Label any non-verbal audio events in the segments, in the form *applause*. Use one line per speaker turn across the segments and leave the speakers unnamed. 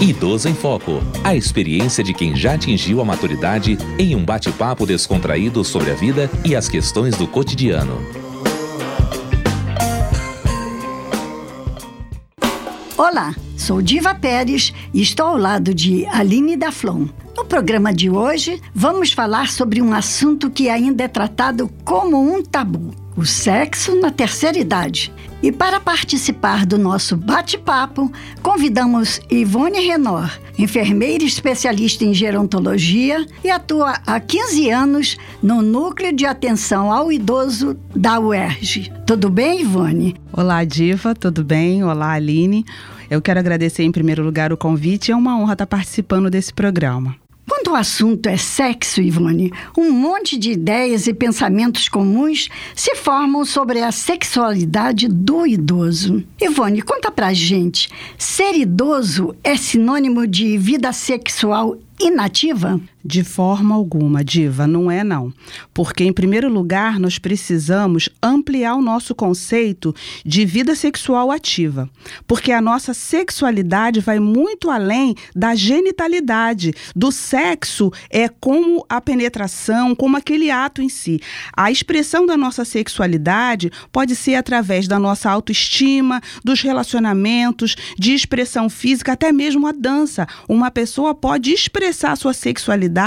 Idoso em Foco. A experiência de quem já atingiu a maturidade em um bate-papo descontraído sobre a vida e as questões do cotidiano.
Olá, sou Diva Pérez e estou ao lado de Aline Daflon. No programa de hoje, vamos falar sobre um assunto que ainda é tratado como um tabu: o sexo na terceira idade. E para participar do nosso bate-papo, convidamos Ivone Renor, enfermeira especialista em gerontologia e atua há 15 anos no Núcleo de Atenção ao Idoso da UERJ. Tudo bem, Ivone?
Olá, Diva, tudo bem? Olá, Aline. Eu quero agradecer em primeiro lugar o convite. É uma honra estar participando desse programa.
Quando o assunto é sexo, Ivone, um monte de ideias e pensamentos comuns se formam sobre a sexualidade do idoso. Ivone, conta pra gente: ser idoso é sinônimo de vida sexual inativa?
De forma alguma, Diva, não é não. Porque, em primeiro lugar, nós precisamos ampliar o nosso conceito de vida sexual ativa. Porque a nossa sexualidade vai muito além da genitalidade, do sexo é como a penetração, como aquele ato em si. A expressão da nossa sexualidade pode ser através da nossa autoestima, dos relacionamentos, de expressão física, até mesmo a dança. Uma pessoa pode expressar sua sexualidade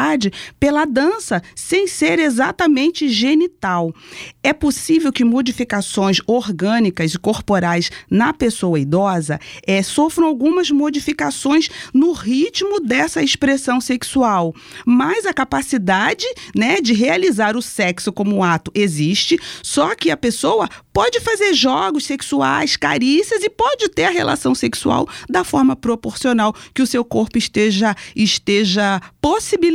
pela dança, sem ser exatamente genital. É possível que modificações orgânicas e corporais na pessoa idosa é, sofram algumas modificações no ritmo dessa expressão sexual, mas a capacidade né, de realizar o sexo como ato existe, só que a pessoa pode fazer jogos sexuais, carícias e pode ter a relação sexual da forma proporcional que o seu corpo esteja esteja possibilitando,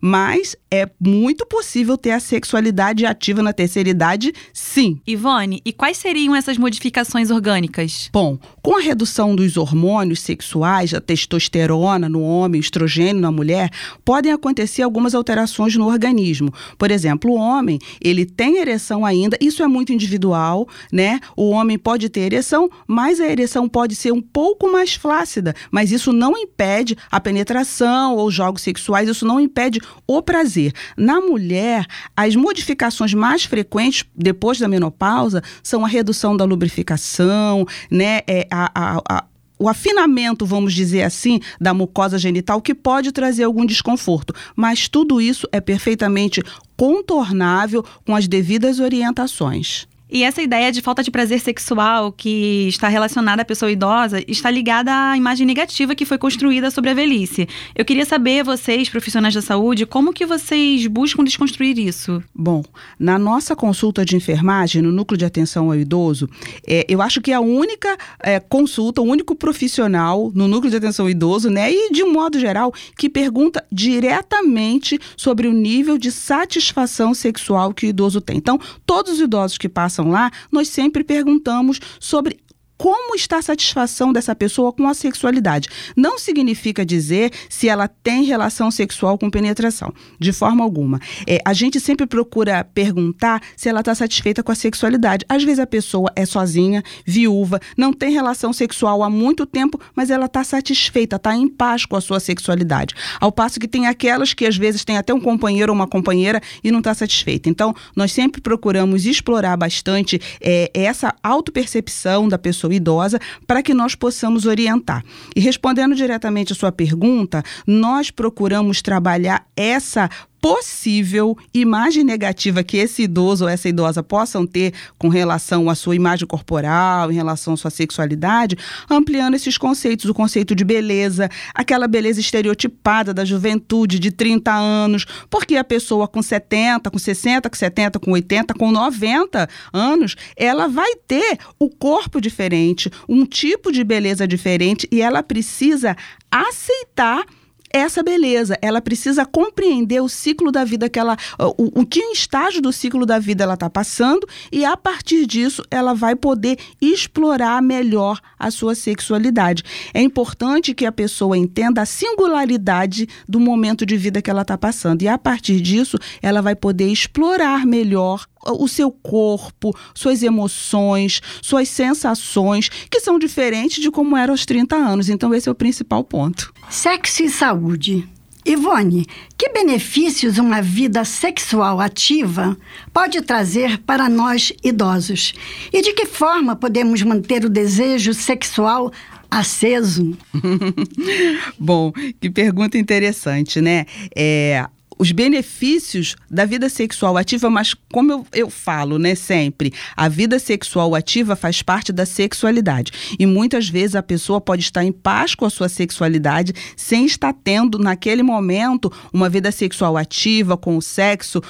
mas é muito possível ter a sexualidade ativa na terceira idade, sim.
Ivone, e quais seriam essas modificações orgânicas?
Bom, com a redução dos hormônios sexuais, a testosterona no homem, o estrogênio na mulher, podem acontecer algumas alterações no organismo. Por exemplo, o homem, ele tem ereção ainda, isso é muito individual, né? O homem pode ter ereção, mas a ereção pode ser um pouco mais flácida, mas isso não impede a penetração ou jogos sexuais, isso não impede o prazer. Na mulher, as modificações mais frequentes depois da menopausa são a redução da lubrificação, né, é, a, a, a o afinamento, vamos dizer assim, da mucosa genital, que pode trazer algum desconforto. Mas tudo isso é perfeitamente contornável com as devidas orientações.
E essa ideia de falta de prazer sexual que está relacionada à pessoa idosa está ligada à imagem negativa que foi construída sobre a velhice. Eu queria saber, vocês, profissionais da saúde, como que vocês buscam desconstruir isso?
Bom, na nossa consulta de enfermagem, no núcleo de atenção ao idoso, é, eu acho que é a única é, consulta, o único profissional no núcleo de atenção ao idoso, né, e de um modo geral, que pergunta diretamente sobre o nível de satisfação sexual que o idoso tem. Então, todos os idosos que passam lá, nós sempre perguntamos sobre como está a satisfação dessa pessoa com a sexualidade. Não significa dizer se ela tem relação sexual com penetração, de forma alguma. É, a gente sempre procura perguntar se ela está satisfeita com a sexualidade. Às vezes a pessoa é sozinha, viúva, não tem relação sexual há muito tempo, mas ela está satisfeita, está em paz com a sua sexualidade. Ao passo que tem aquelas que às vezes tem até um companheiro ou uma companheira e não está satisfeita. Então, nós sempre procuramos explorar bastante é, essa autopercepção da pessoa idosa para que nós possamos orientar. E respondendo diretamente a sua pergunta, nós procuramos trabalhar essa possível imagem negativa que esse idoso ou essa idosa possam ter com relação à sua imagem corporal, em relação à sua sexualidade, ampliando esses conceitos, o conceito de beleza, aquela beleza estereotipada da juventude de 30 anos, porque a pessoa com 70, com 60, com 70, com 80, com 90 anos, ela vai ter o corpo diferente, um tipo de beleza diferente e ela precisa aceitar essa beleza. Ela precisa compreender o ciclo da vida que ela. O, o que estágio do ciclo da vida ela está passando, e a partir disso ela vai poder explorar melhor a sua sexualidade. É importante que a pessoa entenda a singularidade do momento de vida que ela está passando. E a partir disso, ela vai poder explorar melhor o seu corpo, suas emoções, suas sensações, que são diferentes de como era aos 30 anos. Então, esse é o principal ponto.
Sexo e saúde. Ivone, que benefícios uma vida sexual ativa pode trazer para nós idosos? E de que forma podemos manter o desejo sexual aceso? *laughs*
Bom, que pergunta interessante, né? É, os benefícios da vida sexual ativa, mas como eu, eu falo, né, sempre, a vida sexual ativa faz parte da sexualidade. E muitas vezes a pessoa pode estar em paz com a sua sexualidade sem estar tendo, naquele momento, uma vida sexual ativa, com o sexo,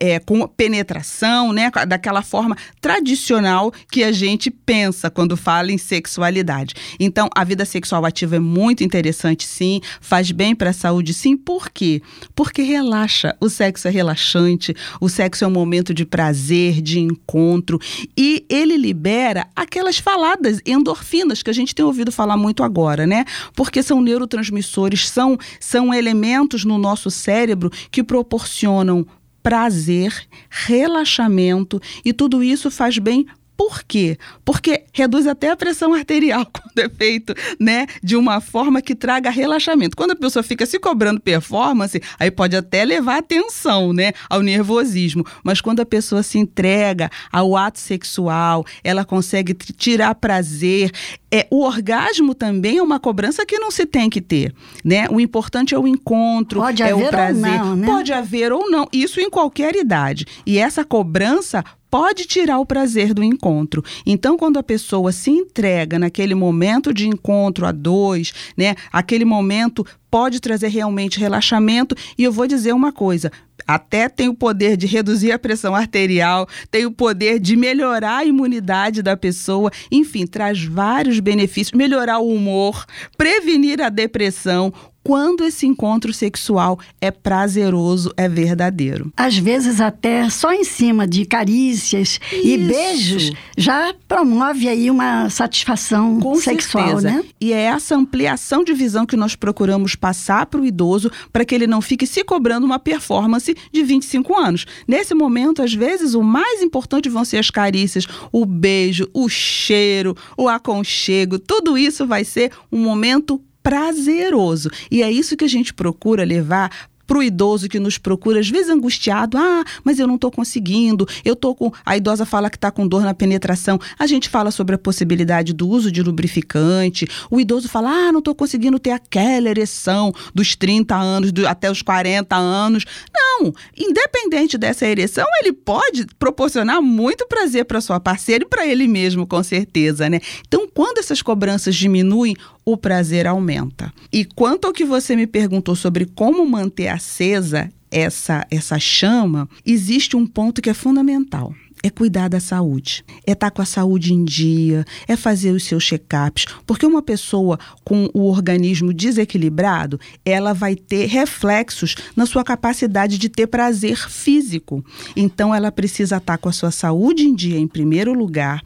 é, com penetração, né? Daquela forma tradicional que a gente pensa quando fala em sexualidade. Então, a vida sexual ativa é muito interessante, sim, faz bem para a saúde, sim. Por quê? Porque relaxa. O sexo é relaxante, o sexo é um momento de prazer, de encontro e ele libera aquelas faladas endorfinas que a gente tem ouvido falar muito agora, né? Porque são neurotransmissores, são, são elementos no nosso cérebro que proporcionam prazer, relaxamento e tudo isso faz bem por quê? Porque reduz até a pressão arterial *laughs* quando é feito, né, de uma forma que traga relaxamento. Quando a pessoa fica se cobrando performance, aí pode até levar atenção, né, ao nervosismo. Mas quando a pessoa se entrega ao ato sexual, ela consegue tirar prazer. É, o orgasmo também é uma cobrança que não se tem que ter, né? O importante é o encontro,
pode
é
o
prazer.
Ou não, né?
Pode haver ou não, isso em qualquer idade. E essa cobrança pode tirar o prazer do encontro. Então, quando a pessoa se entrega naquele momento de encontro a dois, né, aquele momento pode trazer realmente relaxamento. E eu vou dizer uma coisa: até tem o poder de reduzir a pressão arterial, tem o poder de melhorar a imunidade da pessoa, enfim, traz vários benefícios, melhorar o humor, prevenir a depressão, quando esse encontro sexual é prazeroso, é verdadeiro.
Às vezes até só em cima de carícias Isso. e beijos já promove aí uma satisfação
Com
sexual,
certeza.
né?
E é essa ampliação de visão que nós procuramos passar para o idoso para que ele não fique se cobrando uma performance de 25 anos. Nesse momento, às vezes, o mais importante vão ser as carícias, o beijo, o cheiro, o aconchego, tudo isso vai ser um momento prazeroso. E é isso que a gente procura levar para o idoso que nos procura, às vezes angustiado, ah, mas eu não estou conseguindo, eu estou com. A idosa fala que está com dor na penetração. A gente fala sobre a possibilidade do uso de lubrificante. O idoso fala, ah, não estou conseguindo ter aquela ereção dos 30 anos do, até os 40 anos. Não, independente dessa ereção, ele pode proporcionar muito prazer para sua parceira e para ele mesmo, com certeza, né? Então, quando essas cobranças diminuem, o prazer aumenta. E quanto ao que você me perguntou sobre como manter acesa essa, essa chama, existe um ponto que é fundamental. É cuidar da saúde, é estar tá com a saúde em dia, é fazer os seus check-ups, porque uma pessoa com o organismo desequilibrado, ela vai ter reflexos na sua capacidade de ter prazer físico. Então ela precisa estar tá com a sua saúde em dia em primeiro lugar,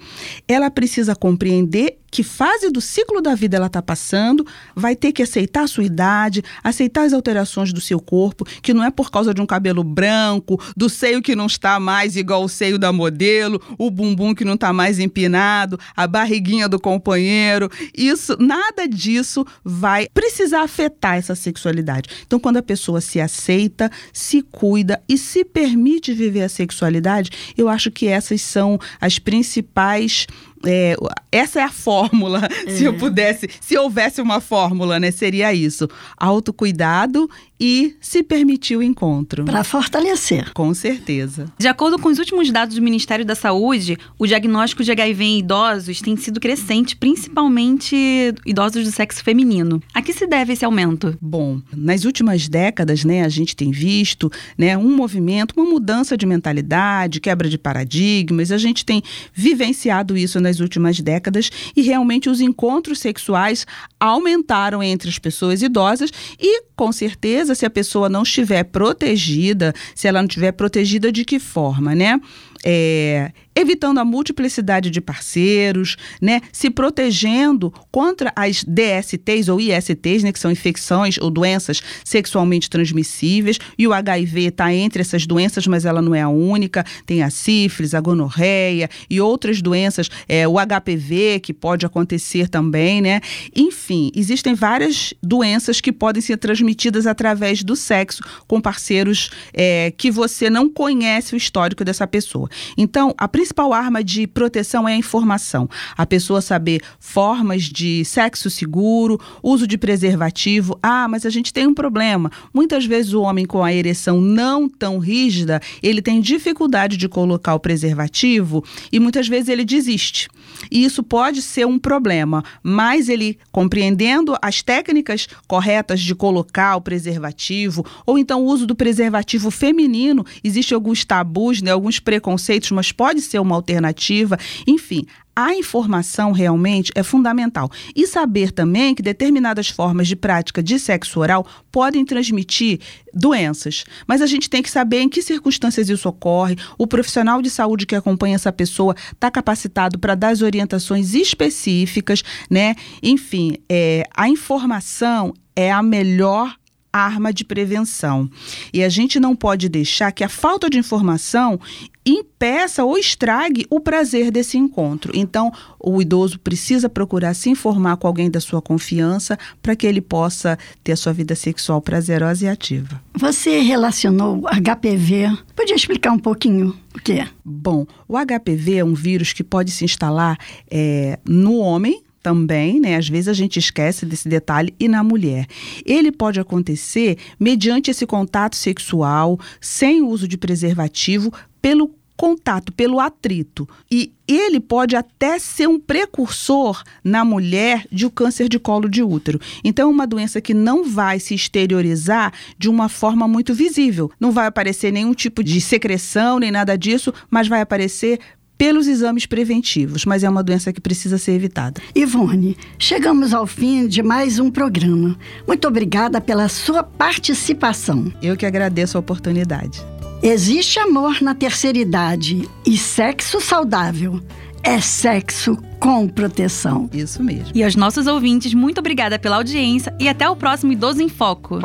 ela precisa compreender que fase do ciclo da vida ela está passando, vai ter que aceitar a sua idade, aceitar as alterações do seu corpo, que não é por causa de um cabelo branco, do seio que não está mais igual o seio da modelo, o bumbum que não está mais empinado, a barriguinha do companheiro. Isso, nada disso vai precisar afetar essa sexualidade. Então, quando a pessoa se aceita, se cuida e se permite viver a sexualidade, eu acho que essas são as principais é, essa é a fórmula. É. *laughs* Se eu pudesse, se houvesse uma fórmula, né, seria isso: autocuidado e se permitir o encontro.
Para fortalecer.
Com certeza.
De acordo com os últimos dados do Ministério da Saúde, o diagnóstico de HIV em idosos tem sido crescente, principalmente idosos do sexo feminino. A que se deve esse aumento?
Bom, nas últimas décadas, né, a gente tem visto, né, um movimento, uma mudança de mentalidade, quebra de paradigmas. A gente tem vivenciado isso nas últimas décadas e realmente os encontros sexuais aumentaram entre as pessoas idosas e, com certeza, se a pessoa não estiver protegida, se ela não estiver protegida de que forma, né? É, evitando a multiplicidade de parceiros, né? Se protegendo contra as DSTs ou ISTs, né? Que são infecções ou doenças sexualmente transmissíveis. E o HIV está entre essas doenças, mas ela não é a única. Tem a sífilis, a gonorreia e outras doenças, é, o HPV, que pode acontecer também, né? Enfim, existem várias doenças que podem ser transmitidas através do sexo com parceiros é, que você não conhece o histórico dessa pessoa. Então, a principal arma de proteção é a informação. A pessoa saber formas de sexo seguro, uso de preservativo. Ah, mas a gente tem um problema. Muitas vezes o homem com a ereção não tão rígida, ele tem dificuldade de colocar o preservativo e muitas vezes ele desiste. E isso pode ser um problema, mas ele compreendendo as técnicas corretas de colocar o preservativo ou então o uso do preservativo feminino, existem alguns tabus, né, alguns preconceitos, mas pode ser uma alternativa. Enfim, a informação realmente é fundamental. E saber também que determinadas formas de prática de sexo oral podem transmitir doenças. Mas a gente tem que saber em que circunstâncias isso ocorre. O profissional de saúde que acompanha essa pessoa está capacitado para dar as orientações específicas, né? Enfim, é, a informação é a melhor arma de prevenção. E a gente não pode deixar que a falta de informação impeça ou estrague o prazer desse encontro. Então, o idoso precisa procurar se informar com alguém da sua confiança para que ele possa ter a sua vida sexual prazerosa e ativa.
Você relacionou HPV. Podia explicar um pouquinho o que é?
Bom, o HPV é um vírus que pode se instalar é, no homem também, né? Às vezes a gente esquece desse detalhe e na mulher. Ele pode acontecer mediante esse contato sexual, sem uso de preservativo, pelo contato, pelo atrito. E ele pode até ser um precursor na mulher de um câncer de colo de útero. Então, é uma doença que não vai se exteriorizar de uma forma muito visível. Não vai aparecer nenhum tipo de secreção, nem nada disso, mas vai aparecer pelos exames preventivos, mas é uma doença que precisa ser evitada.
Ivone, chegamos ao fim de mais um programa. Muito obrigada pela sua participação.
Eu que agradeço a oportunidade.
Existe amor na terceira idade e sexo saudável. É sexo com proteção.
Isso mesmo.
E aos nossos ouvintes, muito obrigada pela audiência e até o próximo Idoso em Foco.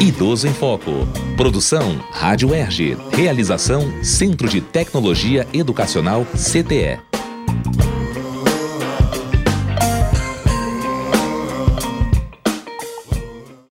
Idoso em Foco. Produção Rádio Erge. Realização Centro de Tecnologia Educacional CTE.